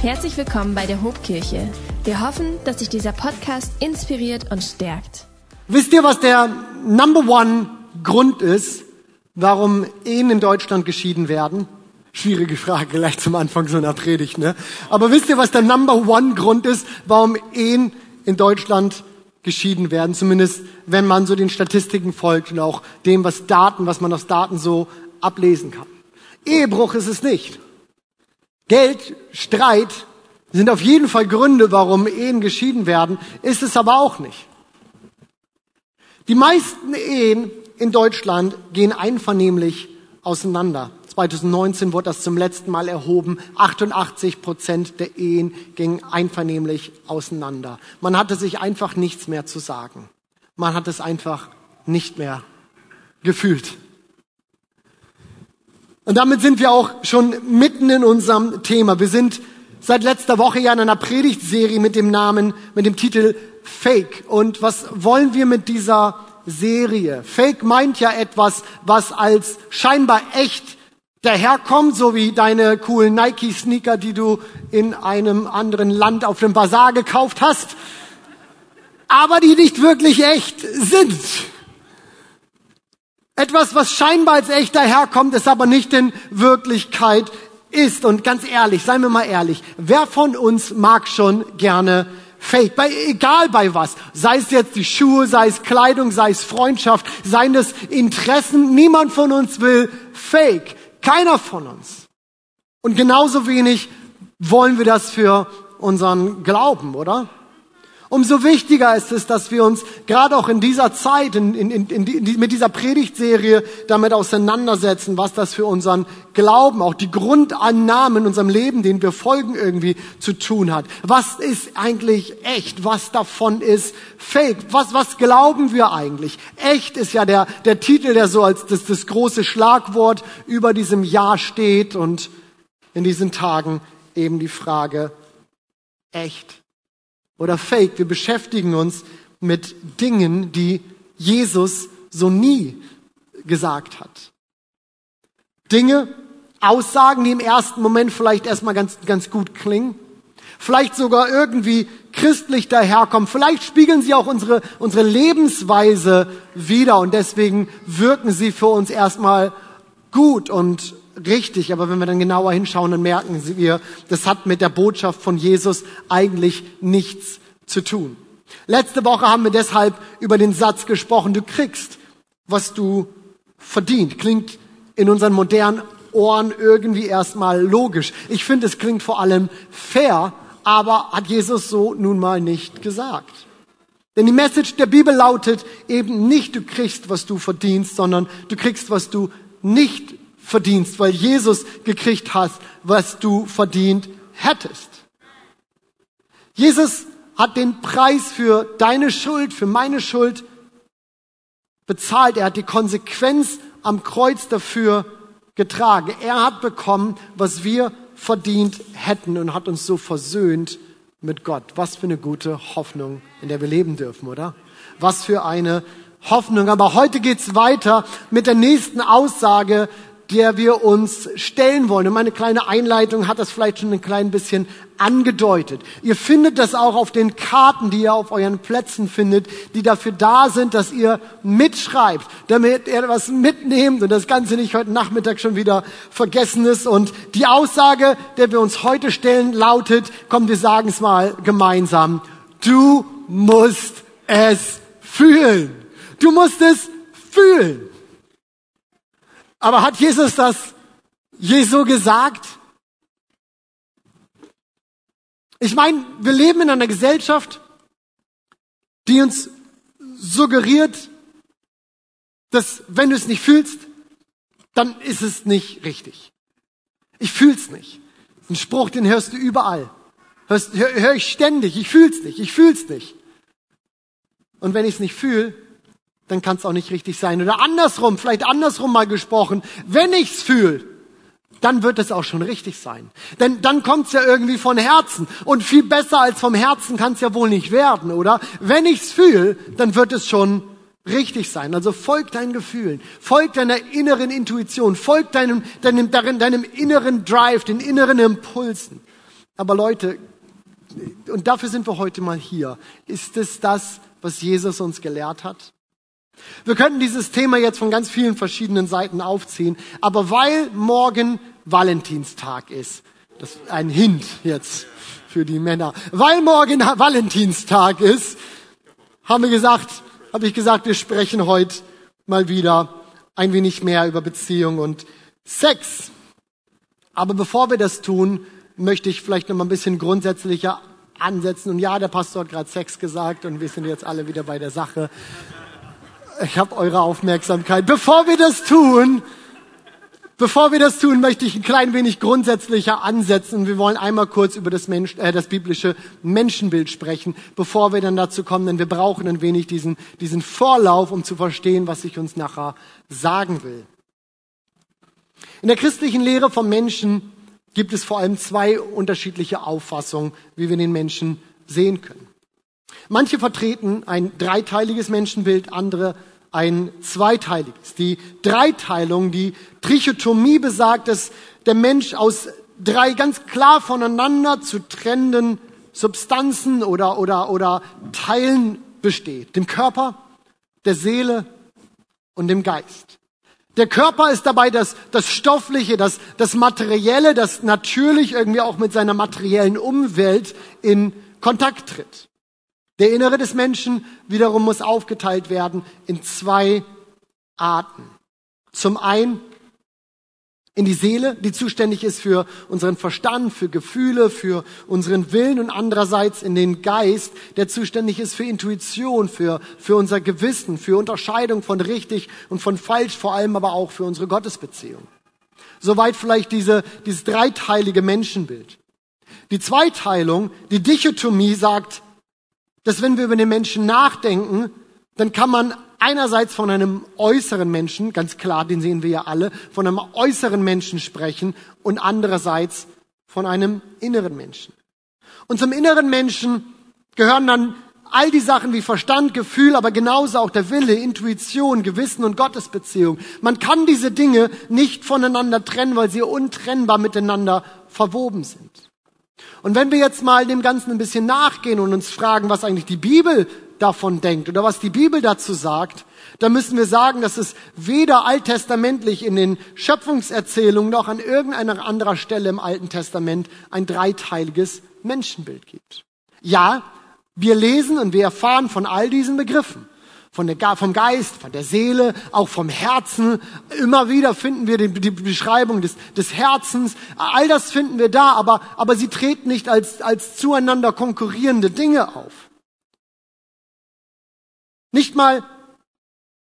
Herzlich willkommen bei der Hobkirche. Wir hoffen, dass sich dieser Podcast inspiriert und stärkt. Wisst ihr, was der Number One Grund ist, warum Ehen in Deutschland geschieden werden? Schwierige Frage gleich zum Anfang so einer Predigt, ne? Aber wisst ihr, was der Number One Grund ist, warum Ehen in Deutschland geschieden werden? Zumindest, wenn man so den Statistiken folgt und auch dem, was Daten, was man aus Daten so ablesen kann. Ehebruch ist es nicht. Geld, Streit sind auf jeden Fall Gründe, warum Ehen geschieden werden, ist es aber auch nicht. Die meisten Ehen in Deutschland gehen einvernehmlich auseinander. 2019 wurde das zum letzten Mal erhoben. 88 Prozent der Ehen gingen einvernehmlich auseinander. Man hatte sich einfach nichts mehr zu sagen. Man hat es einfach nicht mehr gefühlt. Und damit sind wir auch schon mitten in unserem Thema. Wir sind seit letzter Woche ja in einer Predigtserie mit dem Namen, mit dem Titel Fake. Und was wollen wir mit dieser Serie? Fake meint ja etwas, was als scheinbar echt daherkommt, so wie deine coolen Nike-Sneaker, die du in einem anderen Land auf dem Bazar gekauft hast, aber die nicht wirklich echt sind. Etwas, was scheinbar als echt daherkommt, es aber nicht in Wirklichkeit ist. Und ganz ehrlich, seien wir mal ehrlich, wer von uns mag schon gerne Fake, bei, egal bei was, sei es jetzt die Schuhe, sei es Kleidung, sei es Freundschaft, seien es Interessen, niemand von uns will Fake, keiner von uns. Und genauso wenig wollen wir das für unseren Glauben, oder? Umso wichtiger ist es, dass wir uns gerade auch in dieser Zeit, in, in, in, mit dieser Predigtserie damit auseinandersetzen, was das für unseren Glauben, auch die Grundannahmen in unserem Leben, denen wir folgen, irgendwie zu tun hat. Was ist eigentlich echt? Was davon ist fake? Was, was glauben wir eigentlich? Echt ist ja der, der Titel, der so als das, das große Schlagwort über diesem Jahr steht und in diesen Tagen eben die Frage, echt oder fake. Wir beschäftigen uns mit Dingen, die Jesus so nie gesagt hat. Dinge, Aussagen, die im ersten Moment vielleicht erstmal ganz, ganz gut klingen. Vielleicht sogar irgendwie christlich daherkommen. Vielleicht spiegeln sie auch unsere, unsere Lebensweise wider und deswegen wirken sie für uns erstmal gut und richtig, aber wenn wir dann genauer hinschauen, dann merken wir, das hat mit der Botschaft von Jesus eigentlich nichts zu tun. Letzte Woche haben wir deshalb über den Satz gesprochen, du kriegst, was du verdient. Klingt in unseren modernen Ohren irgendwie erstmal logisch. Ich finde, es klingt vor allem fair, aber hat Jesus so nun mal nicht gesagt. Denn die Message der Bibel lautet eben nicht, du kriegst, was du verdienst, sondern du kriegst, was du nicht verdienst, weil Jesus gekriegt hast, was du verdient hättest. Jesus hat den Preis für deine Schuld, für meine Schuld bezahlt. Er hat die Konsequenz am Kreuz dafür getragen. Er hat bekommen, was wir verdient hätten und hat uns so versöhnt mit Gott. Was für eine gute Hoffnung, in der wir leben dürfen, oder? Was für eine Hoffnung. Aber heute geht's weiter mit der nächsten Aussage, der wir uns stellen wollen. Und meine kleine Einleitung hat das vielleicht schon ein klein bisschen angedeutet. Ihr findet das auch auf den Karten, die ihr auf euren Plätzen findet, die dafür da sind, dass ihr mitschreibt, damit ihr was mitnehmt und das Ganze nicht heute Nachmittag schon wieder vergessen ist. Und die Aussage, der wir uns heute stellen, lautet, komm, wir sagen es mal gemeinsam, du musst es fühlen. Du musst es fühlen. Aber hat Jesus das Jesu gesagt? Ich meine, wir leben in einer Gesellschaft, die uns suggeriert, dass wenn du es nicht fühlst, dann ist es nicht richtig. Ich fühl's nicht. Ein Spruch, den hörst du überall. Hörst, hör, hör ich ständig. Ich fühl's nicht. Ich fühl's nicht. Und wenn ich es nicht fühle, dann kann es auch nicht richtig sein. Oder andersrum, vielleicht andersrum mal gesprochen, wenn ich's fühle, dann wird es auch schon richtig sein. Denn dann kommt's ja irgendwie von Herzen. Und viel besser als vom Herzen kann's ja wohl nicht werden, oder? Wenn ich's fühle, dann wird es schon richtig sein. Also folg deinen Gefühlen, folg deiner inneren Intuition, folg deinem, deinem, deinem, deinem inneren Drive, den inneren Impulsen. Aber Leute, und dafür sind wir heute mal hier. Ist es das, was Jesus uns gelehrt hat? Wir könnten dieses Thema jetzt von ganz vielen verschiedenen Seiten aufziehen, aber weil morgen Valentinstag ist, das ist ein Hint jetzt für die Männer, weil morgen Valentinstag ist, haben wir gesagt, habe ich gesagt, wir sprechen heute mal wieder ein wenig mehr über Beziehung und Sex. Aber bevor wir das tun, möchte ich vielleicht noch mal ein bisschen grundsätzlicher ansetzen. Und ja, der Pastor hat gerade Sex gesagt und wir sind jetzt alle wieder bei der Sache. Ich habe eure Aufmerksamkeit. Bevor wir das tun, bevor wir das tun, möchte ich ein klein wenig grundsätzlicher ansetzen. Wir wollen einmal kurz über das, Mensch, äh, das biblische Menschenbild sprechen, bevor wir dann dazu kommen, denn wir brauchen ein wenig diesen, diesen Vorlauf, um zu verstehen, was ich uns nachher sagen will. In der christlichen Lehre vom Menschen gibt es vor allem zwei unterschiedliche Auffassungen, wie wir den Menschen sehen können. Manche vertreten ein dreiteiliges Menschenbild, andere ein zweiteiliges. Die Dreiteilung, die Trichotomie besagt, dass der Mensch aus drei ganz klar voneinander zu trennenden Substanzen oder, oder, oder Teilen besteht. Dem Körper, der Seele und dem Geist. Der Körper ist dabei das, das Stoffliche, das, das Materielle, das natürlich irgendwie auch mit seiner materiellen Umwelt in Kontakt tritt. Der Innere des Menschen wiederum muss aufgeteilt werden in zwei Arten. Zum einen in die Seele, die zuständig ist für unseren Verstand, für Gefühle, für unseren Willen und andererseits in den Geist, der zuständig ist für Intuition, für, für unser Gewissen, für Unterscheidung von richtig und von falsch, vor allem aber auch für unsere Gottesbeziehung. Soweit vielleicht diese, dieses dreiteilige Menschenbild. Die Zweiteilung, die Dichotomie sagt, dass wenn wir über den Menschen nachdenken, dann kann man einerseits von einem äußeren Menschen, ganz klar, den sehen wir ja alle, von einem äußeren Menschen sprechen und andererseits von einem inneren Menschen. Und zum inneren Menschen gehören dann all die Sachen wie Verstand, Gefühl, aber genauso auch der Wille, Intuition, Gewissen und Gottesbeziehung. Man kann diese Dinge nicht voneinander trennen, weil sie untrennbar miteinander verwoben sind. Und wenn wir jetzt mal dem Ganzen ein bisschen nachgehen und uns fragen, was eigentlich die Bibel davon denkt oder was die Bibel dazu sagt, dann müssen wir sagen, dass es weder alttestamentlich in den Schöpfungserzählungen noch an irgendeiner anderer Stelle im Alten Testament ein dreiteiliges Menschenbild gibt. Ja, wir lesen und wir erfahren von all diesen Begriffen. Von der, vom Geist, von der Seele, auch vom Herzen. Immer wieder finden wir die, die Beschreibung des, des Herzens. All das finden wir da, aber, aber sie treten nicht als, als zueinander konkurrierende Dinge auf. Nicht mal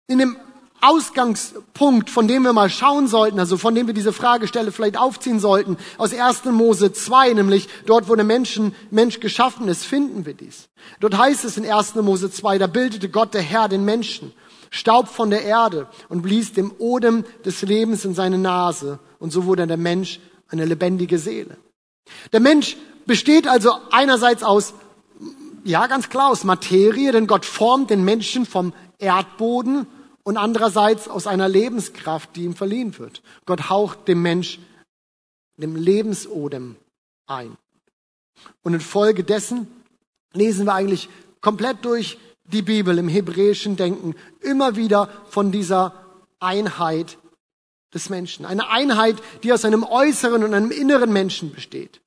in dem Ausgangspunkt, von dem wir mal schauen sollten, also von dem wir diese Fragestelle vielleicht aufziehen sollten, aus 1. Mose 2, nämlich dort, wo der Menschen, Mensch geschaffen ist, finden wir dies. Dort heißt es in 1. Mose 2, da bildete Gott der Herr den Menschen, Staub von der Erde und blies dem Odem des Lebens in seine Nase und so wurde der Mensch eine lebendige Seele. Der Mensch besteht also einerseits aus ja, ganz klar aus Materie, denn Gott formt den Menschen vom Erdboden und andererseits aus einer Lebenskraft, die ihm verliehen wird. Gott haucht dem Mensch dem Lebensodem ein. Und infolgedessen lesen wir eigentlich komplett durch die Bibel im hebräischen Denken immer wieder von dieser Einheit des Menschen. Eine Einheit, die aus einem äußeren und einem inneren Menschen besteht.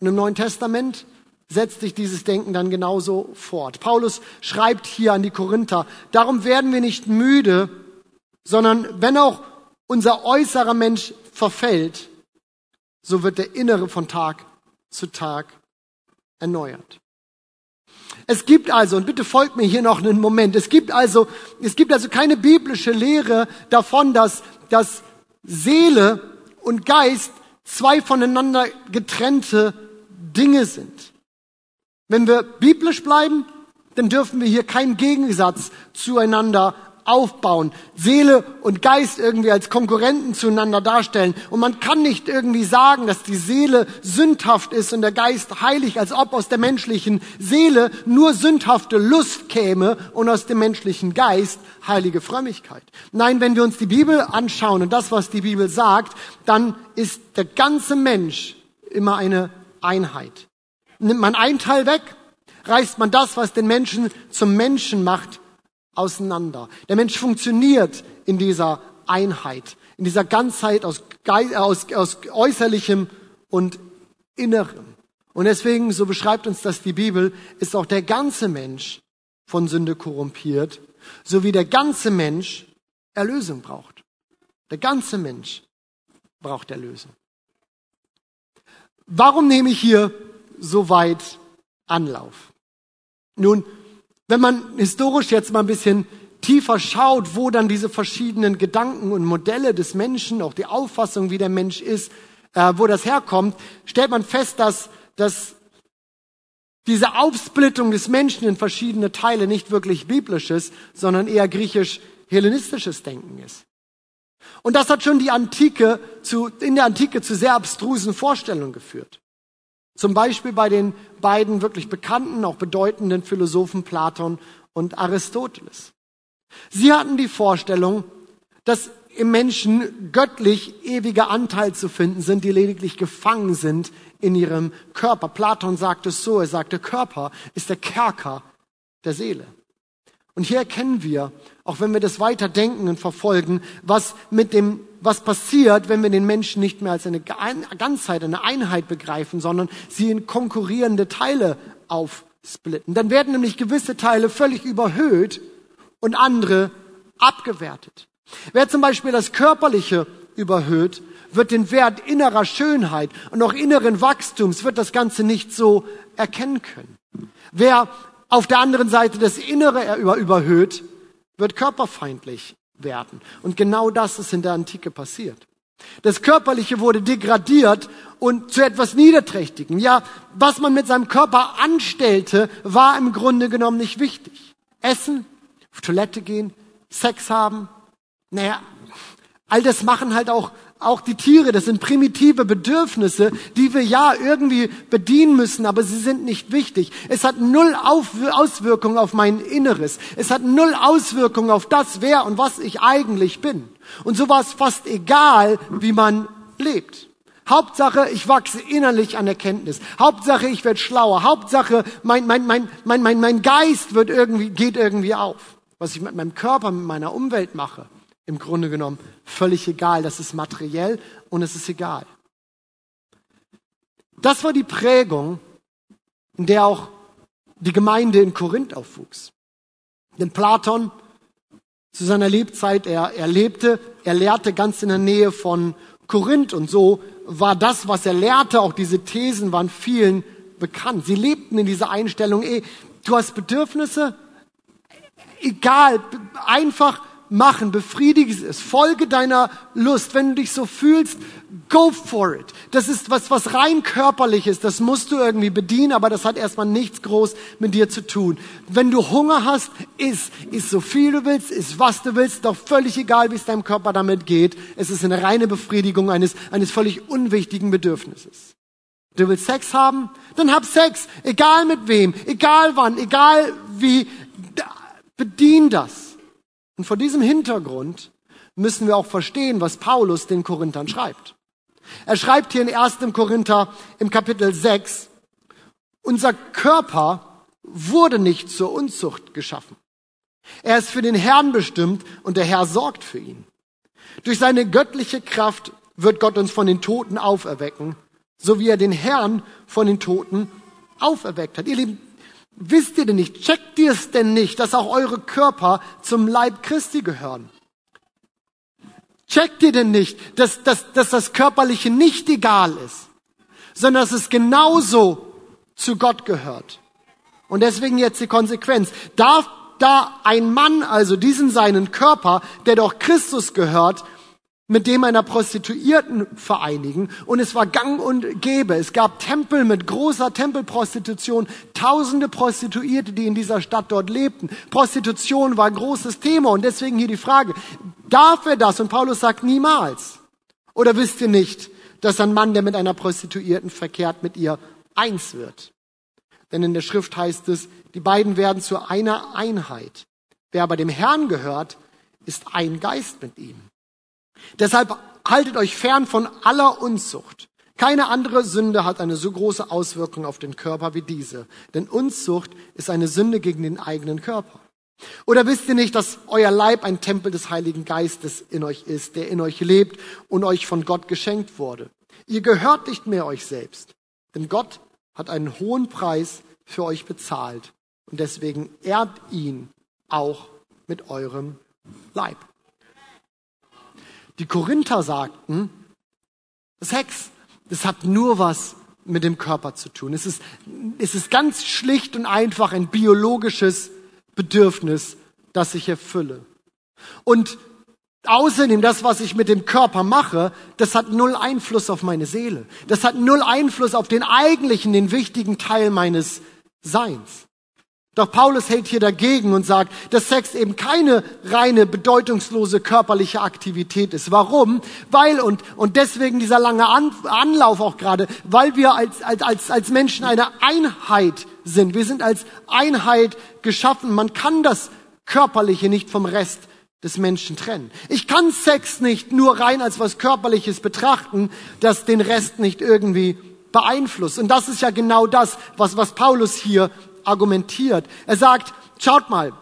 Und im Neuen Testament setzt sich dieses Denken dann genauso fort. Paulus schreibt hier an die Korinther, darum werden wir nicht müde, sondern wenn auch unser äußerer Mensch verfällt, so wird der innere von Tag zu Tag erneuert. Es gibt also, und bitte folgt mir hier noch einen Moment, es gibt also, es gibt also keine biblische Lehre davon, dass, dass Seele und Geist zwei voneinander getrennte Dinge sind. Wenn wir biblisch bleiben, dann dürfen wir hier keinen Gegensatz zueinander aufbauen, Seele und Geist irgendwie als Konkurrenten zueinander darstellen. Und man kann nicht irgendwie sagen, dass die Seele sündhaft ist und der Geist heilig, als ob aus der menschlichen Seele nur sündhafte Lust käme und aus dem menschlichen Geist heilige Frömmigkeit. Nein, wenn wir uns die Bibel anschauen und das, was die Bibel sagt, dann ist der ganze Mensch immer eine Einheit. Nimmt man ein Teil weg, reißt man das, was den Menschen zum Menschen macht, auseinander. Der Mensch funktioniert in dieser Einheit, in dieser Ganzheit aus, aus, aus äußerlichem und innerem. Und deswegen, so beschreibt uns das die Bibel, ist auch der ganze Mensch von Sünde korrumpiert, so wie der ganze Mensch Erlösung braucht. Der ganze Mensch braucht Erlösung. Warum nehme ich hier so weit Anlauf? Nun, wenn man historisch jetzt mal ein bisschen tiefer schaut, wo dann diese verschiedenen Gedanken und Modelle des Menschen, auch die Auffassung, wie der Mensch ist, äh, wo das herkommt, stellt man fest, dass, dass diese Aufsplittung des Menschen in verschiedene Teile nicht wirklich biblisches, sondern eher griechisch-hellenistisches Denken ist. Und das hat schon die Antike zu, in der Antike zu sehr abstrusen Vorstellungen geführt. Zum Beispiel bei den beiden wirklich bekannten, auch bedeutenden Philosophen Platon und Aristoteles. Sie hatten die Vorstellung, dass im Menschen göttlich ewige Anteil zu finden sind, die lediglich gefangen sind in ihrem Körper. Platon sagt es so, er sagte, Körper ist der Kerker der Seele. Und hier erkennen wir, auch wenn wir das weiter denken und verfolgen, was mit dem, was passiert, wenn wir den Menschen nicht mehr als eine Ganzheit, eine Einheit begreifen, sondern sie in konkurrierende Teile aufsplitten. Dann werden nämlich gewisse Teile völlig überhöht und andere abgewertet. Wer zum Beispiel das Körperliche überhöht, wird den Wert innerer Schönheit und auch inneren Wachstums, wird das Ganze nicht so erkennen können. Wer auf der anderen Seite das Innere überhöht, wird körperfeindlich werden. Und genau das ist in der Antike passiert. Das Körperliche wurde degradiert und zu etwas Niederträchtigem. Ja, was man mit seinem Körper anstellte, war im Grunde genommen nicht wichtig. Essen, auf Toilette gehen, Sex haben. Naja, all das machen halt auch auch die Tiere, das sind primitive Bedürfnisse, die wir ja irgendwie bedienen müssen, aber sie sind nicht wichtig. Es hat null Auswirkungen auf mein Inneres. Es hat null Auswirkungen auf das, wer und was ich eigentlich bin. Und so war es fast egal, wie man lebt. Hauptsache, ich wachse innerlich an Erkenntnis. Hauptsache, ich werde schlauer. Hauptsache, mein, mein, mein, mein, mein, mein Geist wird irgendwie, geht irgendwie auf. Was ich mit meinem Körper, mit meiner Umwelt mache, im Grunde genommen völlig egal. Das ist materiell und es ist egal. Das war die Prägung, in der auch die Gemeinde in Korinth aufwuchs. Denn Platon zu seiner Lebzeit, er, er lebte, er lehrte ganz in der Nähe von Korinth und so war das, was er lehrte, auch diese Thesen waren vielen bekannt. Sie lebten in dieser Einstellung, ey, du hast Bedürfnisse, egal, einfach machen, befriedige es, folge deiner Lust. Wenn du dich so fühlst, go for it. Das ist was, was rein körperlich ist. Das musst du irgendwie bedienen, aber das hat erstmal nichts groß mit dir zu tun. Wenn du Hunger hast, iss. Iss so viel du willst, iss was du willst, doch völlig egal, wie es deinem Körper damit geht. Es ist eine reine Befriedigung eines, eines völlig unwichtigen Bedürfnisses. Du willst Sex haben? Dann hab Sex. Egal mit wem, egal wann, egal wie. Bedien das. Und vor diesem Hintergrund müssen wir auch verstehen, was Paulus den Korinthern schreibt. Er schreibt hier in 1. Korinther im Kapitel 6, unser Körper wurde nicht zur Unzucht geschaffen. Er ist für den Herrn bestimmt und der Herr sorgt für ihn. Durch seine göttliche Kraft wird Gott uns von den Toten auferwecken, so wie er den Herrn von den Toten auferweckt hat. Ihr Lieben, Wisst ihr denn nicht, checkt ihr es denn nicht, dass auch eure Körper zum Leib Christi gehören? Checkt ihr denn nicht, dass, dass, dass das Körperliche nicht egal ist, sondern dass es genauso zu Gott gehört? Und deswegen jetzt die Konsequenz. Darf da ein Mann also diesen seinen Körper, der doch Christus gehört, mit dem einer Prostituierten vereinigen. Und es war gang und gäbe. Es gab Tempel mit großer Tempelprostitution, tausende Prostituierte, die in dieser Stadt dort lebten. Prostitution war ein großes Thema. Und deswegen hier die Frage, darf er das? Und Paulus sagt niemals. Oder wisst ihr nicht, dass ein Mann, der mit einer Prostituierten verkehrt, mit ihr eins wird? Denn in der Schrift heißt es, die beiden werden zu einer Einheit. Wer aber dem Herrn gehört, ist ein Geist mit ihm. Deshalb haltet euch fern von aller Unzucht. Keine andere Sünde hat eine so große Auswirkung auf den Körper wie diese. Denn Unzucht ist eine Sünde gegen den eigenen Körper. Oder wisst ihr nicht, dass euer Leib ein Tempel des Heiligen Geistes in euch ist, der in euch lebt und euch von Gott geschenkt wurde? Ihr gehört nicht mehr euch selbst, denn Gott hat einen hohen Preis für euch bezahlt und deswegen ehrt ihn auch mit eurem Leib. Die Korinther sagten, Sex, das hat nur was mit dem Körper zu tun. Es ist, es ist ganz schlicht und einfach ein biologisches Bedürfnis, das ich erfülle. Und außerdem, das, was ich mit dem Körper mache, das hat null Einfluss auf meine Seele. Das hat null Einfluss auf den eigentlichen, den wichtigen Teil meines Seins. Doch Paulus hält hier dagegen und sagt, dass Sex eben keine reine, bedeutungslose körperliche Aktivität ist. Warum? Weil, und, und deswegen dieser lange Anlauf auch gerade, weil wir als, als, als, als Menschen eine Einheit sind. Wir sind als Einheit geschaffen. Man kann das Körperliche nicht vom Rest des Menschen trennen. Ich kann Sex nicht nur rein als was Körperliches betrachten, das den Rest nicht irgendwie beeinflusst. Und das ist ja genau das, was, was Paulus hier argumentiert. Er sagt, schaut mal,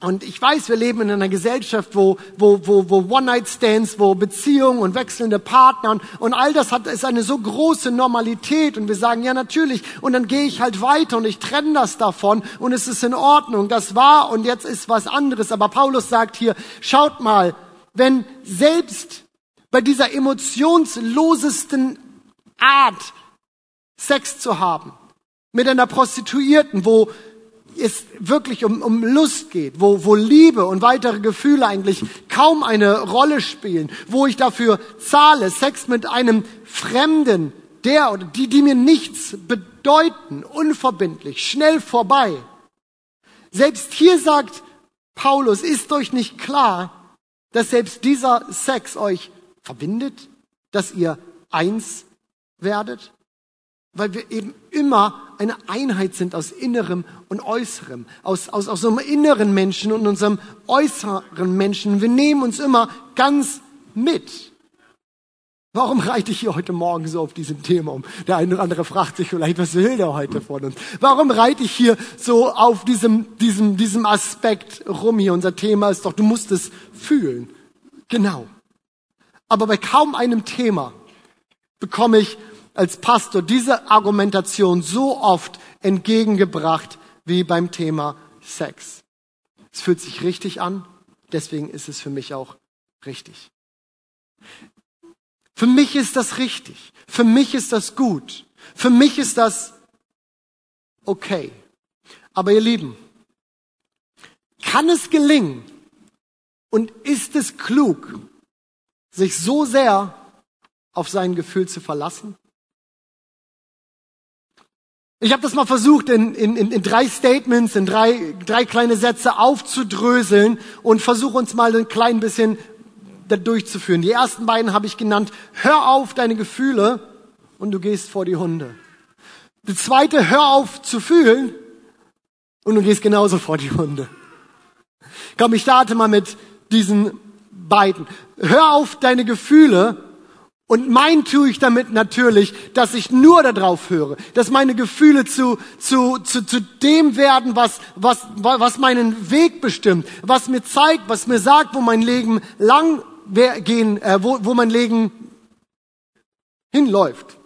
und ich weiß, wir leben in einer Gesellschaft, wo, wo, wo, wo One-Night-Stands, wo Beziehungen und wechselnde Partner und all das hat, ist eine so große Normalität und wir sagen, ja natürlich, und dann gehe ich halt weiter und ich trenne das davon und es ist in Ordnung, das war und jetzt ist was anderes. Aber Paulus sagt hier, schaut mal, wenn selbst bei dieser emotionslosesten Art Sex zu haben, mit einer Prostituierten, wo es wirklich um, um Lust geht, wo, wo Liebe und weitere Gefühle eigentlich kaum eine Rolle spielen, wo ich dafür zahle, Sex mit einem Fremden, der oder die, die mir nichts bedeuten, unverbindlich, schnell vorbei. Selbst hier sagt Paulus, ist euch nicht klar, dass selbst dieser Sex euch verbindet, dass ihr eins werdet? weil wir eben immer eine Einheit sind aus Innerem und Äußerem, aus, aus, aus unserem inneren Menschen und unserem äußeren Menschen. Wir nehmen uns immer ganz mit. Warum reite ich hier heute Morgen so auf diesem Thema um? Der eine oder andere fragt sich vielleicht, was will der heute von uns? Warum reite ich hier so auf diesem, diesem, diesem Aspekt rum hier? Unser Thema ist doch, du musst es fühlen. Genau. Aber bei kaum einem Thema bekomme ich als Pastor diese Argumentation so oft entgegengebracht wie beim Thema Sex. Es fühlt sich richtig an, deswegen ist es für mich auch richtig. Für mich ist das richtig. Für mich ist das gut. Für mich ist das okay. Aber ihr Lieben, kann es gelingen und ist es klug, sich so sehr auf sein Gefühl zu verlassen? Ich habe das mal versucht, in, in, in drei Statements, in drei, drei kleine Sätze aufzudröseln und versuche uns mal ein klein bisschen da durchzuführen. Die ersten beiden habe ich genannt, hör auf deine Gefühle und du gehst vor die Hunde. Die zweite, hör auf zu fühlen und du gehst genauso vor die Hunde. Komm, ich starte mal mit diesen beiden. Hör auf deine Gefühle und mein tue ich damit natürlich, dass ich nur darauf höre, dass meine Gefühle zu, zu, zu, zu dem werden, was, was, was meinen Weg bestimmt, was mir zeigt, was mir sagt, wo mein Leben lang gehen, äh, wo, wo mein Leben hinläuft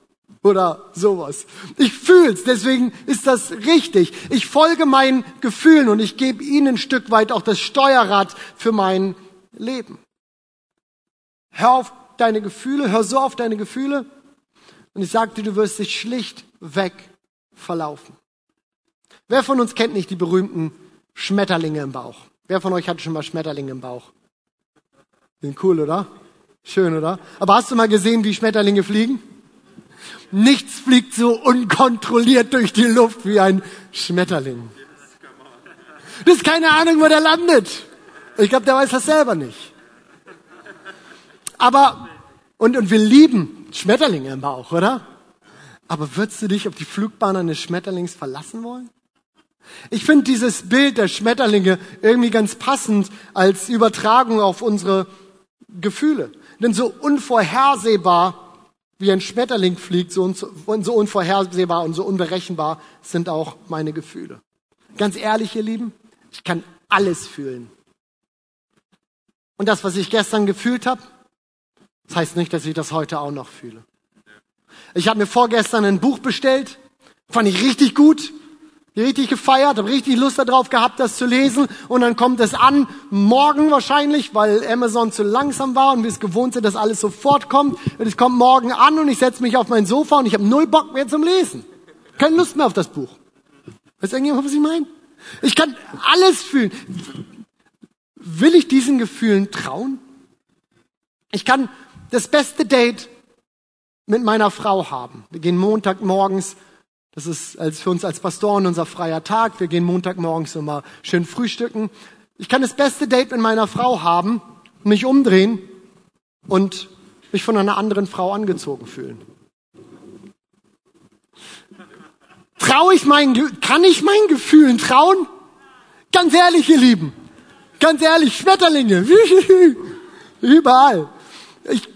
oder sowas. Ich fühl's, deswegen ist das richtig. Ich folge meinen Gefühlen und ich gebe ihnen ein Stück weit auch das Steuerrad für mein Leben. Hör auf, deine Gefühle, hör so auf deine Gefühle. Und ich sagte, du wirst dich schlichtweg verlaufen. Wer von uns kennt nicht die berühmten Schmetterlinge im Bauch? Wer von euch hatte schon mal Schmetterlinge im Bauch? Sind cool, oder? Schön, oder? Aber hast du mal gesehen, wie Schmetterlinge fliegen? Nichts fliegt so unkontrolliert durch die Luft wie ein Schmetterling. Du hast keine Ahnung, wo der landet. Ich glaube, der weiß das selber nicht. Aber, und, und wir lieben Schmetterlinge im Bauch, oder? Aber würdest du dich auf die Flugbahn eines Schmetterlings verlassen wollen? Ich finde dieses Bild der Schmetterlinge irgendwie ganz passend als Übertragung auf unsere Gefühle. Denn so unvorhersehbar wie ein Schmetterling fliegt, so, so unvorhersehbar und so unberechenbar sind auch meine Gefühle. Ganz ehrlich, ihr Lieben, ich kann alles fühlen. Und das, was ich gestern gefühlt habe, das heißt nicht, dass ich das heute auch noch fühle. Ich habe mir vorgestern ein Buch bestellt, fand ich richtig gut, richtig gefeiert, habe richtig Lust darauf gehabt, das zu lesen. Und dann kommt es an, morgen wahrscheinlich, weil Amazon zu langsam war und wir es gewohnt sind, dass alles sofort kommt. Und es kommt morgen an und ich setze mich auf mein Sofa und ich habe null Bock mehr zum Lesen. Keine Lust mehr auf das Buch. Weiß irgendjemand, was ich meine? Ich kann alles fühlen. Will ich diesen Gefühlen trauen? Ich kann das beste Date mit meiner Frau haben. Wir gehen Montagmorgens, das ist als für uns als Pastoren unser freier Tag, wir gehen Montagmorgens immer schön frühstücken. Ich kann das beste Date mit meiner Frau haben, mich umdrehen und mich von einer anderen Frau angezogen fühlen. Traue ich meinen, kann ich meinen Gefühlen trauen? Ganz ehrlich, ihr Lieben. Ganz ehrlich, Schmetterlinge. Überall. Ich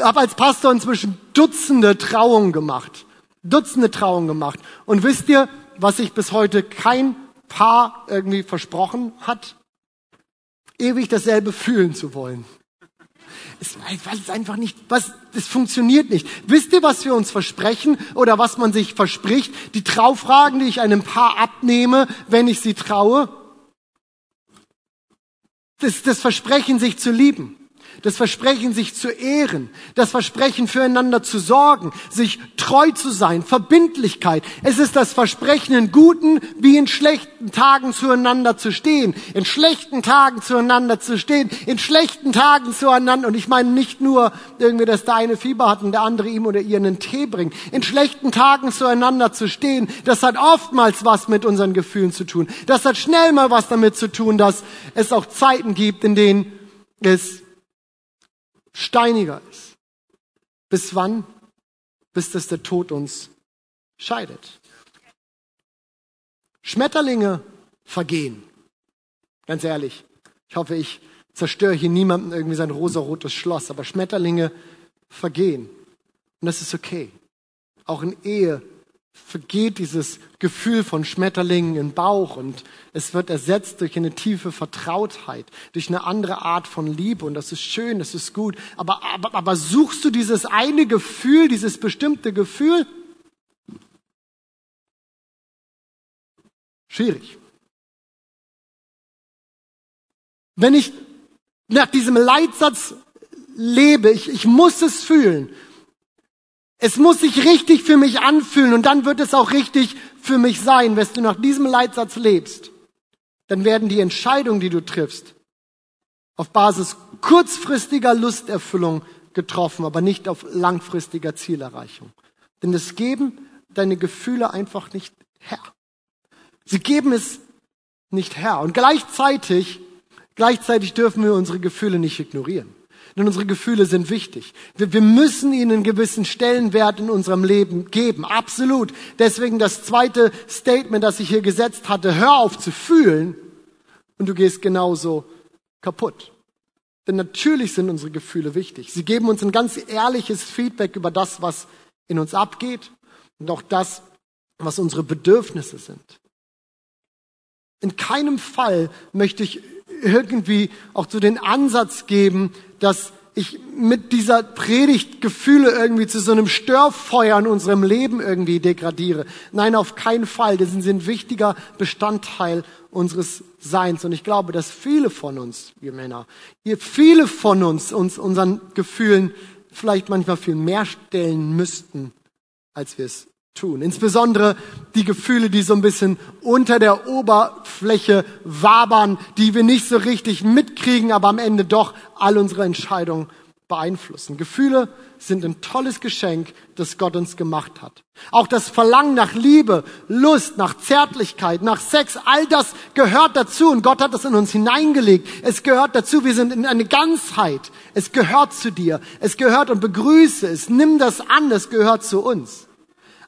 habe als Pastor inzwischen Dutzende Trauungen gemacht. Dutzende Trauungen gemacht. Und wisst ihr, was sich bis heute kein Paar irgendwie versprochen hat? Ewig dasselbe fühlen zu wollen. Es, weil es einfach nicht, was, es funktioniert nicht. Wisst ihr, was wir uns versprechen oder was man sich verspricht? Die Traufragen, die ich einem Paar abnehme, wenn ich sie traue? Das, das Versprechen, sich zu lieben das Versprechen, sich zu ehren, das Versprechen, füreinander zu sorgen, sich treu zu sein, Verbindlichkeit. Es ist das Versprechen, in guten wie in schlechten Tagen zueinander zu stehen, in schlechten Tagen zueinander zu stehen, in schlechten Tagen zueinander. Und ich meine nicht nur irgendwie, dass der eine Fieber hat und der andere ihm oder ihr einen Tee bringt. In schlechten Tagen zueinander zu stehen, das hat oftmals was mit unseren Gefühlen zu tun. Das hat schnell mal was damit zu tun, dass es auch Zeiten gibt, in denen es steiniger ist. Bis wann? Bis dass der Tod uns scheidet. Schmetterlinge vergehen. Ganz ehrlich. Ich hoffe, ich zerstöre hier niemandem irgendwie sein rosarotes Schloss, aber Schmetterlinge vergehen. Und das ist okay. Auch in Ehe vergeht dieses Gefühl von Schmetterlingen im Bauch und es wird ersetzt durch eine tiefe Vertrautheit, durch eine andere Art von Liebe und das ist schön, das ist gut. Aber, aber, aber suchst du dieses eine Gefühl, dieses bestimmte Gefühl? Schwierig. Wenn ich nach diesem Leitsatz lebe, ich, ich muss es fühlen, es muss sich richtig für mich anfühlen und dann wird es auch richtig für mich sein. Wenn du nach diesem Leitsatz lebst, dann werden die Entscheidungen, die du triffst, auf Basis kurzfristiger Lusterfüllung getroffen, aber nicht auf langfristiger Zielerreichung. Denn es geben deine Gefühle einfach nicht her. Sie geben es nicht her. Und gleichzeitig, gleichzeitig dürfen wir unsere Gefühle nicht ignorieren. Denn unsere Gefühle sind wichtig. Wir, wir müssen ihnen einen gewissen Stellenwert in unserem Leben geben. Absolut. Deswegen das zweite Statement, das ich hier gesetzt hatte. Hör auf zu fühlen und du gehst genauso kaputt. Denn natürlich sind unsere Gefühle wichtig. Sie geben uns ein ganz ehrliches Feedback über das, was in uns abgeht und auch das, was unsere Bedürfnisse sind. In keinem Fall möchte ich irgendwie auch zu den Ansatz geben, dass ich mit dieser Predigt Gefühle irgendwie zu so einem Störfeuer in unserem Leben irgendwie degradiere. Nein, auf keinen Fall. Das sind ein wichtiger Bestandteil unseres Seins. Und ich glaube, dass viele von uns, wir Männer, viele von uns, uns unseren Gefühlen vielleicht manchmal viel mehr stellen müssten, als wir es tun. Insbesondere die Gefühle, die so ein bisschen unter der Oberfläche wabern, die wir nicht so richtig mitkriegen, aber am Ende doch all unsere Entscheidungen beeinflussen. Gefühle sind ein tolles Geschenk, das Gott uns gemacht hat. Auch das Verlangen nach Liebe, Lust, nach Zärtlichkeit, nach Sex, all das gehört dazu und Gott hat das in uns hineingelegt. Es gehört dazu, wir sind in eine Ganzheit. Es gehört zu dir. Es gehört und begrüße es. Nimm das an, es gehört zu uns.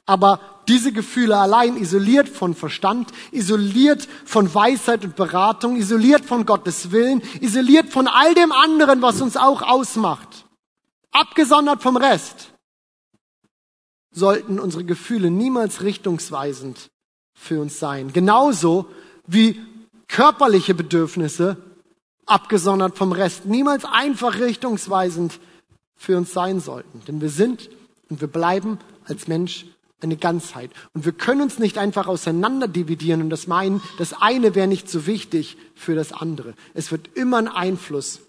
Aber diese Gefühle allein isoliert von Verstand, isoliert von Weisheit und Beratung, isoliert von Gottes Willen, isoliert von all dem anderen, was uns auch ausmacht, abgesondert vom Rest, sollten unsere Gefühle niemals richtungsweisend für uns sein. Genauso wie körperliche Bedürfnisse abgesondert vom Rest niemals einfach richtungsweisend für uns sein sollten. Denn wir sind und wir bleiben als Mensch eine Ganzheit. Und wir können uns nicht einfach auseinander dividieren und das meinen, das eine wäre nicht so wichtig für das andere. Es wird immer einen Einfluss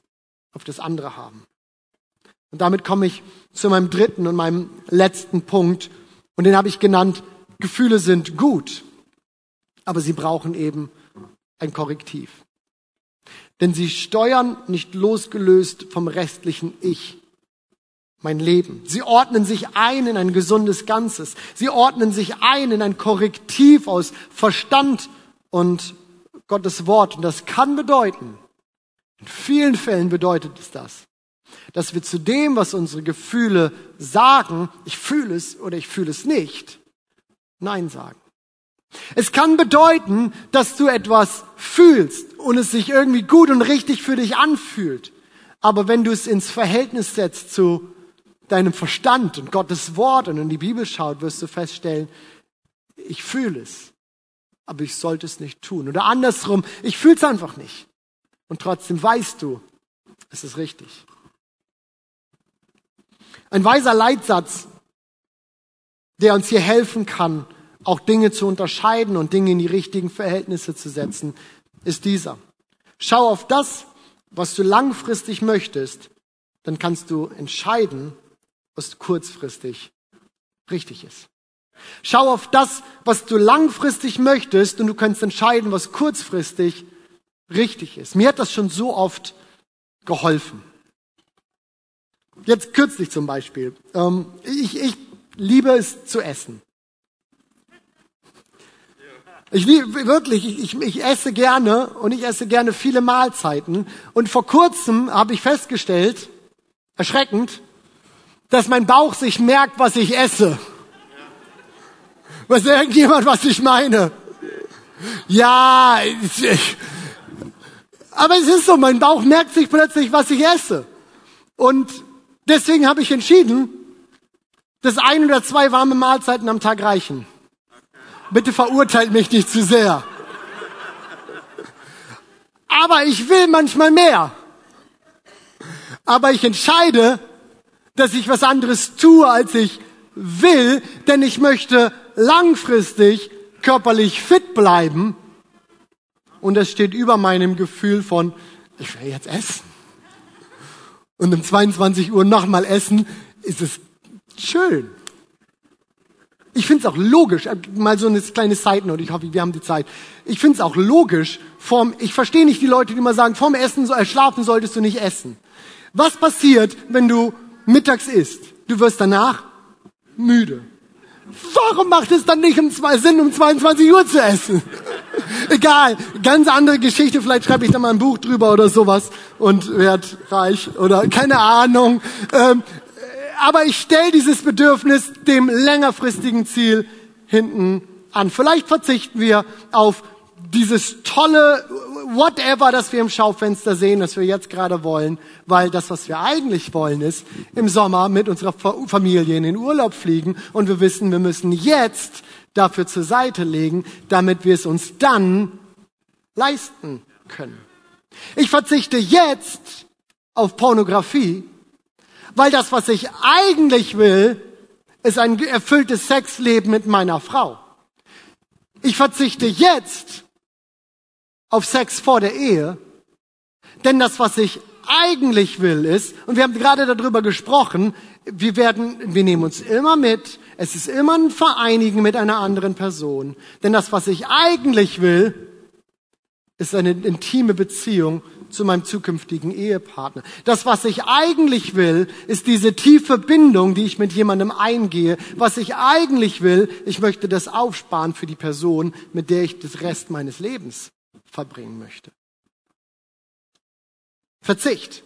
auf das andere haben. Und damit komme ich zu meinem dritten und meinem letzten Punkt. Und den habe ich genannt, Gefühle sind gut, aber sie brauchen eben ein Korrektiv. Denn sie steuern nicht losgelöst vom restlichen Ich mein Leben. Sie ordnen sich ein in ein gesundes Ganzes. Sie ordnen sich ein in ein Korrektiv aus Verstand und Gottes Wort. Und das kann bedeuten, in vielen Fällen bedeutet es das, dass wir zu dem, was unsere Gefühle sagen, ich fühle es oder ich fühle es nicht, Nein sagen. Es kann bedeuten, dass du etwas fühlst und es sich irgendwie gut und richtig für dich anfühlt. Aber wenn du es ins Verhältnis setzt zu deinem Verstand und Gottes Wort und in die Bibel schaut, wirst du feststellen, ich fühle es, aber ich sollte es nicht tun. Oder andersrum, ich fühle es einfach nicht. Und trotzdem weißt du, es ist richtig. Ein weiser Leitsatz, der uns hier helfen kann, auch Dinge zu unterscheiden und Dinge in die richtigen Verhältnisse zu setzen, ist dieser. Schau auf das, was du langfristig möchtest, dann kannst du entscheiden, was kurzfristig richtig ist. Schau auf das, was du langfristig möchtest und du kannst entscheiden, was kurzfristig richtig ist. Mir hat das schon so oft geholfen. Jetzt kürzlich zum Beispiel. Ähm, ich, ich liebe es zu essen. Ich liebe wirklich, ich, ich, ich esse gerne und ich esse gerne viele Mahlzeiten. Und vor kurzem habe ich festgestellt, erschreckend, dass mein Bauch sich merkt, was ich esse. Weiß irgendjemand, was ich meine? Ja, ich, aber es ist so, mein Bauch merkt sich plötzlich, was ich esse. Und deswegen habe ich entschieden, dass ein oder zwei warme Mahlzeiten am Tag reichen. Bitte verurteilt mich nicht zu sehr. Aber ich will manchmal mehr. Aber ich entscheide, dass ich was anderes tue, als ich will, denn ich möchte langfristig körperlich fit bleiben. Und das steht über meinem Gefühl von, ich will jetzt essen. Und um 22 Uhr nochmal essen, ist es schön. Ich finde es auch logisch, äh, mal so eine kleine Side Note, ich hoffe, wir haben die Zeit. Ich finde es auch logisch, vorm, ich verstehe nicht die Leute, die immer sagen, vorm Essen, äh, schlafen solltest du nicht essen. Was passiert, wenn du mittags isst. Du wirst danach müde. Warum macht es dann nicht um zwei, Sinn, um 22 Uhr zu essen? Egal, ganz andere Geschichte, vielleicht schreibe ich da mal ein Buch drüber oder sowas und werd reich oder keine Ahnung. Ähm, aber ich stelle dieses Bedürfnis dem längerfristigen Ziel hinten an. Vielleicht verzichten wir auf dieses tolle whatever, das wir im Schaufenster sehen, das wir jetzt gerade wollen, weil das, was wir eigentlich wollen, ist im Sommer mit unserer Familie in den Urlaub fliegen und wir wissen, wir müssen jetzt dafür zur Seite legen, damit wir es uns dann leisten können. Ich verzichte jetzt auf Pornografie, weil das, was ich eigentlich will, ist ein erfülltes Sexleben mit meiner Frau. Ich verzichte jetzt auf Sex vor der Ehe. Denn das, was ich eigentlich will, ist, und wir haben gerade darüber gesprochen, wir werden, wir nehmen uns immer mit, es ist immer ein Vereinigen mit einer anderen Person. Denn das, was ich eigentlich will, ist eine intime Beziehung zu meinem zukünftigen Ehepartner. Das, was ich eigentlich will, ist diese tiefe Bindung, die ich mit jemandem eingehe. Was ich eigentlich will, ich möchte das aufsparen für die Person, mit der ich das Rest meines Lebens verbringen möchte. Verzicht,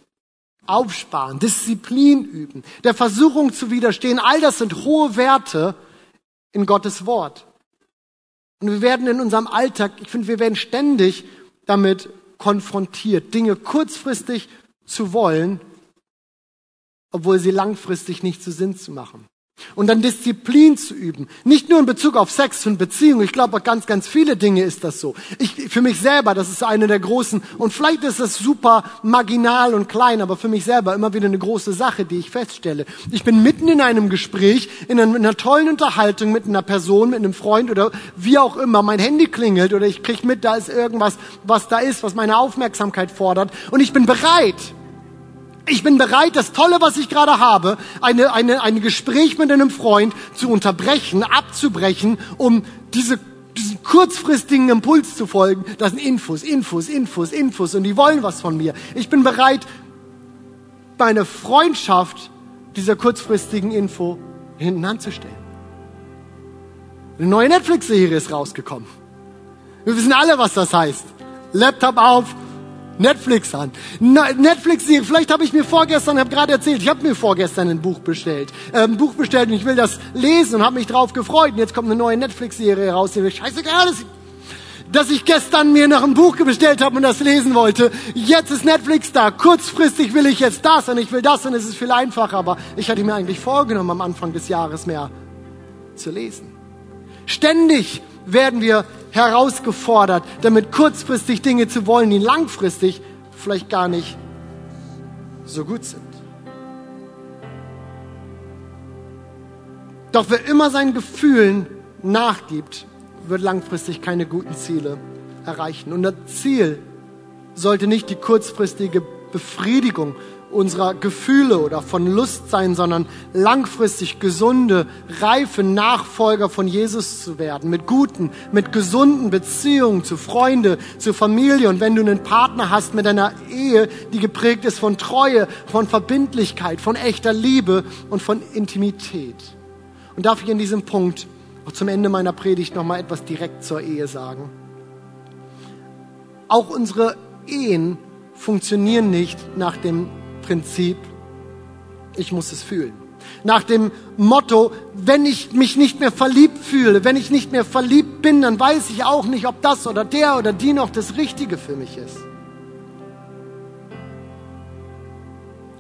aufsparen, Disziplin üben, der Versuchung zu widerstehen, all das sind hohe Werte in Gottes Wort. Und wir werden in unserem Alltag, ich finde, wir werden ständig damit konfrontiert, Dinge kurzfristig zu wollen, obwohl sie langfristig nicht zu Sinn zu machen. Und dann Disziplin zu üben. Nicht nur in Bezug auf Sex und Beziehung. Ich glaube, ganz, ganz viele Dinge ist das so. Ich, für mich selber, das ist eine der großen, und vielleicht ist das super marginal und klein, aber für mich selber immer wieder eine große Sache, die ich feststelle. Ich bin mitten in einem Gespräch, in einer, in einer tollen Unterhaltung mit einer Person, mit einem Freund oder wie auch immer. Mein Handy klingelt oder ich krieg mit, da ist irgendwas, was da ist, was meine Aufmerksamkeit fordert. Und ich bin bereit, ich bin bereit, das Tolle, was ich gerade habe, eine, eine, ein Gespräch mit einem Freund zu unterbrechen, abzubrechen, um diese, diesen kurzfristigen Impuls zu folgen. Das sind Infos, Infos, Infos, Infos und die wollen was von mir. Ich bin bereit, meine Freundschaft dieser kurzfristigen Info hinten anzustellen. Eine neue Netflix-Serie ist rausgekommen. Wir wissen alle, was das heißt. Laptop auf, Netflix an. Netflix, vielleicht habe ich mir vorgestern, habe gerade erzählt, ich habe mir vorgestern ein Buch bestellt. Äh, ein Buch bestellt und ich will das lesen und habe mich drauf gefreut. Und jetzt kommt eine neue Netflix-Serie raus, die mir scheißegal. Dass ich gestern mir noch ein Buch bestellt habe und das lesen wollte. Jetzt ist Netflix da. Kurzfristig will ich jetzt das und ich will das und es ist viel einfacher. Aber ich hatte mir eigentlich vorgenommen, am Anfang des Jahres mehr zu lesen. Ständig werden wir herausgefordert, damit kurzfristig Dinge zu wollen, die langfristig vielleicht gar nicht so gut sind. Doch wer immer seinen Gefühlen nachgibt, wird langfristig keine guten Ziele erreichen. Und das Ziel sollte nicht die kurzfristige Befriedigung unserer Gefühle oder von Lust sein, sondern langfristig gesunde, reife Nachfolger von Jesus zu werden, mit guten, mit gesunden Beziehungen zu Freunde, zu Familie und wenn du einen Partner hast mit einer Ehe, die geprägt ist von Treue, von Verbindlichkeit, von echter Liebe und von Intimität. Und darf ich in diesem Punkt auch zum Ende meiner Predigt noch mal etwas direkt zur Ehe sagen? Auch unsere Ehen funktionieren nicht nach dem Prinzip, ich muss es fühlen. Nach dem Motto, wenn ich mich nicht mehr verliebt fühle, wenn ich nicht mehr verliebt bin, dann weiß ich auch nicht, ob das oder der oder die noch das Richtige für mich ist.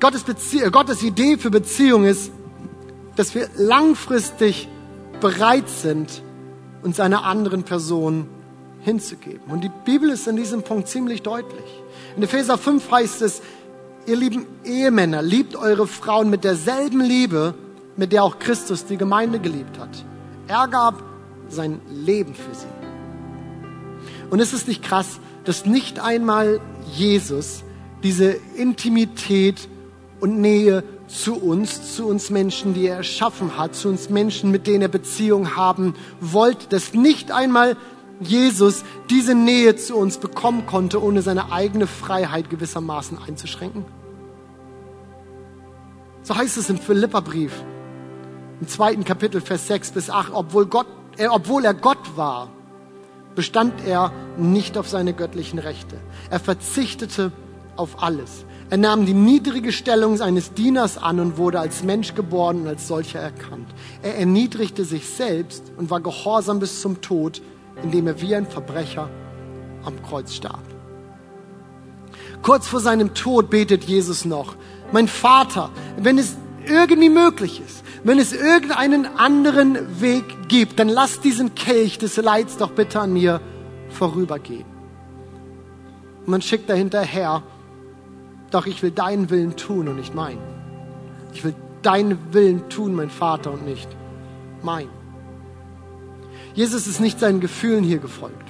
Gottes, Bezie Gottes Idee für Beziehung ist, dass wir langfristig bereit sind, uns einer anderen Person hinzugeben. Und die Bibel ist in diesem Punkt ziemlich deutlich. In Epheser 5 heißt es, Ihr lieben Ehemänner, liebt eure Frauen mit derselben Liebe, mit der auch Christus die Gemeinde geliebt hat. Er gab sein Leben für sie. Und ist es nicht krass, dass nicht einmal Jesus diese Intimität und Nähe zu uns, zu uns Menschen, die er erschaffen hat, zu uns Menschen, mit denen er Beziehung haben wollte, dass nicht einmal Jesus diese Nähe zu uns bekommen konnte, ohne seine eigene Freiheit gewissermaßen einzuschränken? So heißt es im Philipperbrief, im zweiten Kapitel, Vers 6 bis 8, obwohl, Gott, äh, obwohl er Gott war, bestand er nicht auf seine göttlichen Rechte. Er verzichtete auf alles. Er nahm die niedrige Stellung eines Dieners an und wurde als Mensch geboren und als solcher erkannt. Er erniedrigte sich selbst und war gehorsam bis zum Tod, indem er wie ein Verbrecher am Kreuz starb. Kurz vor seinem Tod betet Jesus noch, mein Vater, wenn es irgendwie möglich ist, wenn es irgendeinen anderen Weg gibt, dann lass diesen Kelch des Leids doch bitte an mir vorübergehen. Und man schickt dahinterher, doch ich will deinen Willen tun und nicht meinen. Ich will deinen Willen tun, mein Vater, und nicht mein. Jesus ist nicht seinen Gefühlen hier gefolgt.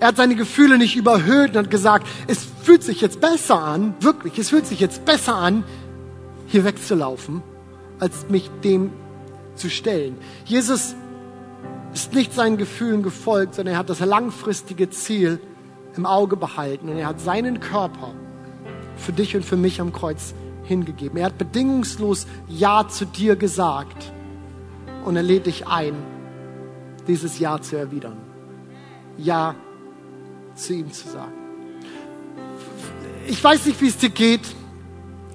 Er hat seine Gefühle nicht überhöht und hat gesagt, es fühlt sich jetzt besser an, wirklich, es fühlt sich jetzt besser an, hier wegzulaufen, als mich dem zu stellen. Jesus ist nicht seinen Gefühlen gefolgt, sondern er hat das langfristige Ziel im Auge behalten und er hat seinen Körper für dich und für mich am Kreuz hingegeben. Er hat bedingungslos Ja zu dir gesagt und er lädt dich ein, dieses Ja zu erwidern. Ja zu ihm zu sagen. Ich weiß nicht, wie es dir geht,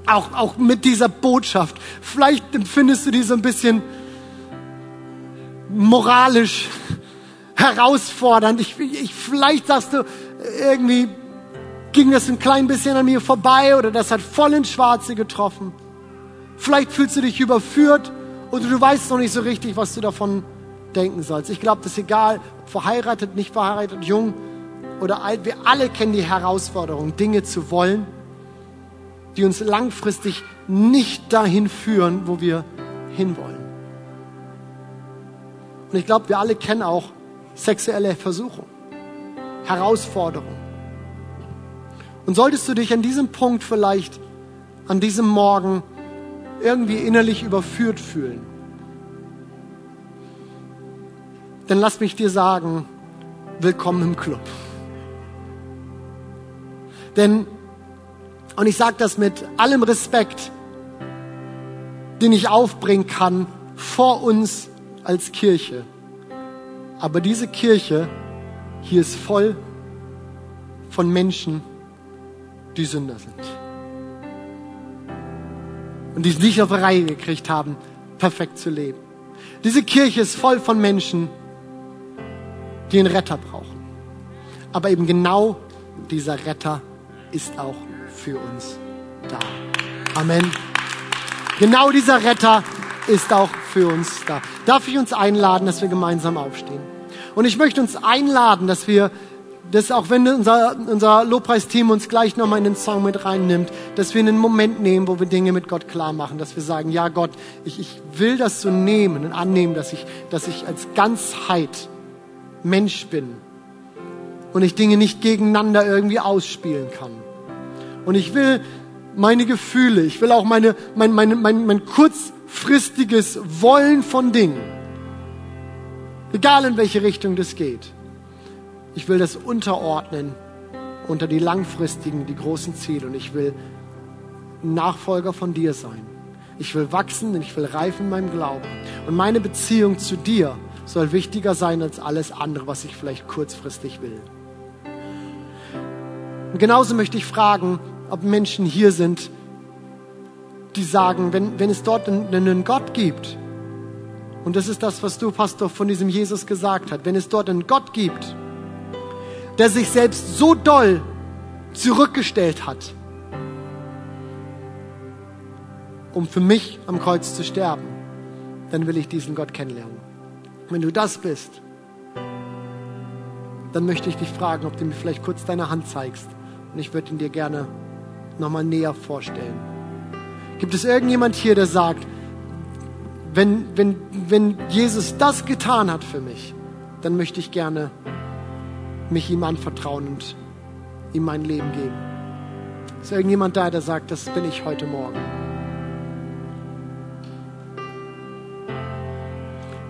auch, auch mit dieser Botschaft. Vielleicht empfindest du die so ein bisschen moralisch herausfordernd. Ich, ich, vielleicht sagst du, irgendwie ging das ein klein bisschen an mir vorbei oder das hat voll ins Schwarze getroffen. Vielleicht fühlst du dich überführt und du weißt noch nicht so richtig, was du davon denken sollst. Ich glaube, das ist egal, ob verheiratet, nicht verheiratet, jung oder alt, wir alle kennen die Herausforderung, Dinge zu wollen, die uns langfristig nicht dahin führen, wo wir hinwollen. Und ich glaube, wir alle kennen auch sexuelle Versuchung, Herausforderung. Und solltest du dich an diesem Punkt vielleicht, an diesem Morgen irgendwie innerlich überführt fühlen, dann lass mich dir sagen, willkommen im Club. Denn, und ich sage das mit allem Respekt, den ich aufbringen kann vor uns als Kirche. Aber diese Kirche hier ist voll von Menschen, die Sünder sind. Und die es nicht auf die Reihe gekriegt haben, perfekt zu leben. Diese Kirche ist voll von Menschen, die einen Retter brauchen. Aber eben genau dieser Retter ist auch für uns da. Amen. Genau dieser Retter ist auch für uns da. Darf ich uns einladen, dass wir gemeinsam aufstehen? Und ich möchte uns einladen, dass wir, dass auch wenn unser, unser Lobpreisteam uns gleich nochmal in den Song mit reinnimmt, dass wir einen Moment nehmen, wo wir Dinge mit Gott klar machen, dass wir sagen, ja Gott, ich, ich will das so nehmen und annehmen, dass ich, dass ich als Ganzheit Mensch bin und ich Dinge nicht gegeneinander irgendwie ausspielen kann. Und ich will meine Gefühle, ich will auch meine, mein, meine, mein, mein kurzfristiges Wollen von Dingen, egal in welche Richtung das geht, ich will das unterordnen unter die langfristigen, die großen Ziele und ich will Nachfolger von dir sein. Ich will wachsen und ich will reifen in meinem Glauben. Und meine Beziehung zu dir soll wichtiger sein als alles andere, was ich vielleicht kurzfristig will. Und genauso möchte ich fragen, ob Menschen hier sind, die sagen, wenn, wenn es dort einen, einen Gott gibt, und das ist das, was du, Pastor, von diesem Jesus gesagt hast, wenn es dort einen Gott gibt, der sich selbst so doll zurückgestellt hat, um für mich am Kreuz zu sterben, dann will ich diesen Gott kennenlernen. Wenn du das bist, dann möchte ich dich fragen, ob du mir vielleicht kurz deine Hand zeigst. Und ich würde ihn dir gerne nochmal näher vorstellen. Gibt es irgendjemand hier, der sagt, wenn, wenn, wenn Jesus das getan hat für mich, dann möchte ich gerne mich ihm anvertrauen und ihm mein Leben geben. Ist irgendjemand da, der sagt, das bin ich heute Morgen?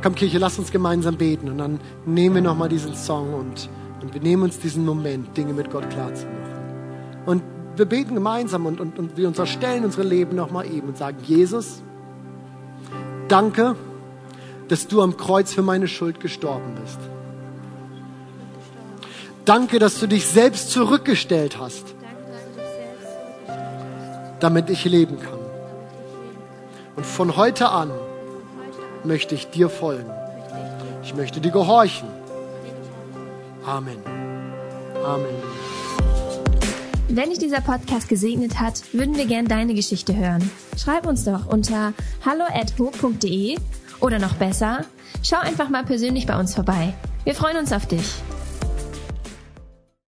Komm, Kirche, lass uns gemeinsam beten und dann nehmen wir nochmal diesen Song und, und wir nehmen uns diesen Moment, Dinge mit Gott klar zu machen. Und wir beten gemeinsam und, und, und wir unterstellen unsere Leben nochmal ihm und sagen, Jesus, danke, dass du am Kreuz für meine Schuld gestorben bist. Danke, dass du dich selbst zurückgestellt hast, damit ich leben kann. Und von heute an möchte ich dir folgen. Ich möchte dir gehorchen. Amen. Amen. Wenn dich dieser Podcast gesegnet hat, würden wir gern deine Geschichte hören. Schreib uns doch unter hallo@ho.de oder noch besser, schau einfach mal persönlich bei uns vorbei. Wir freuen uns auf dich.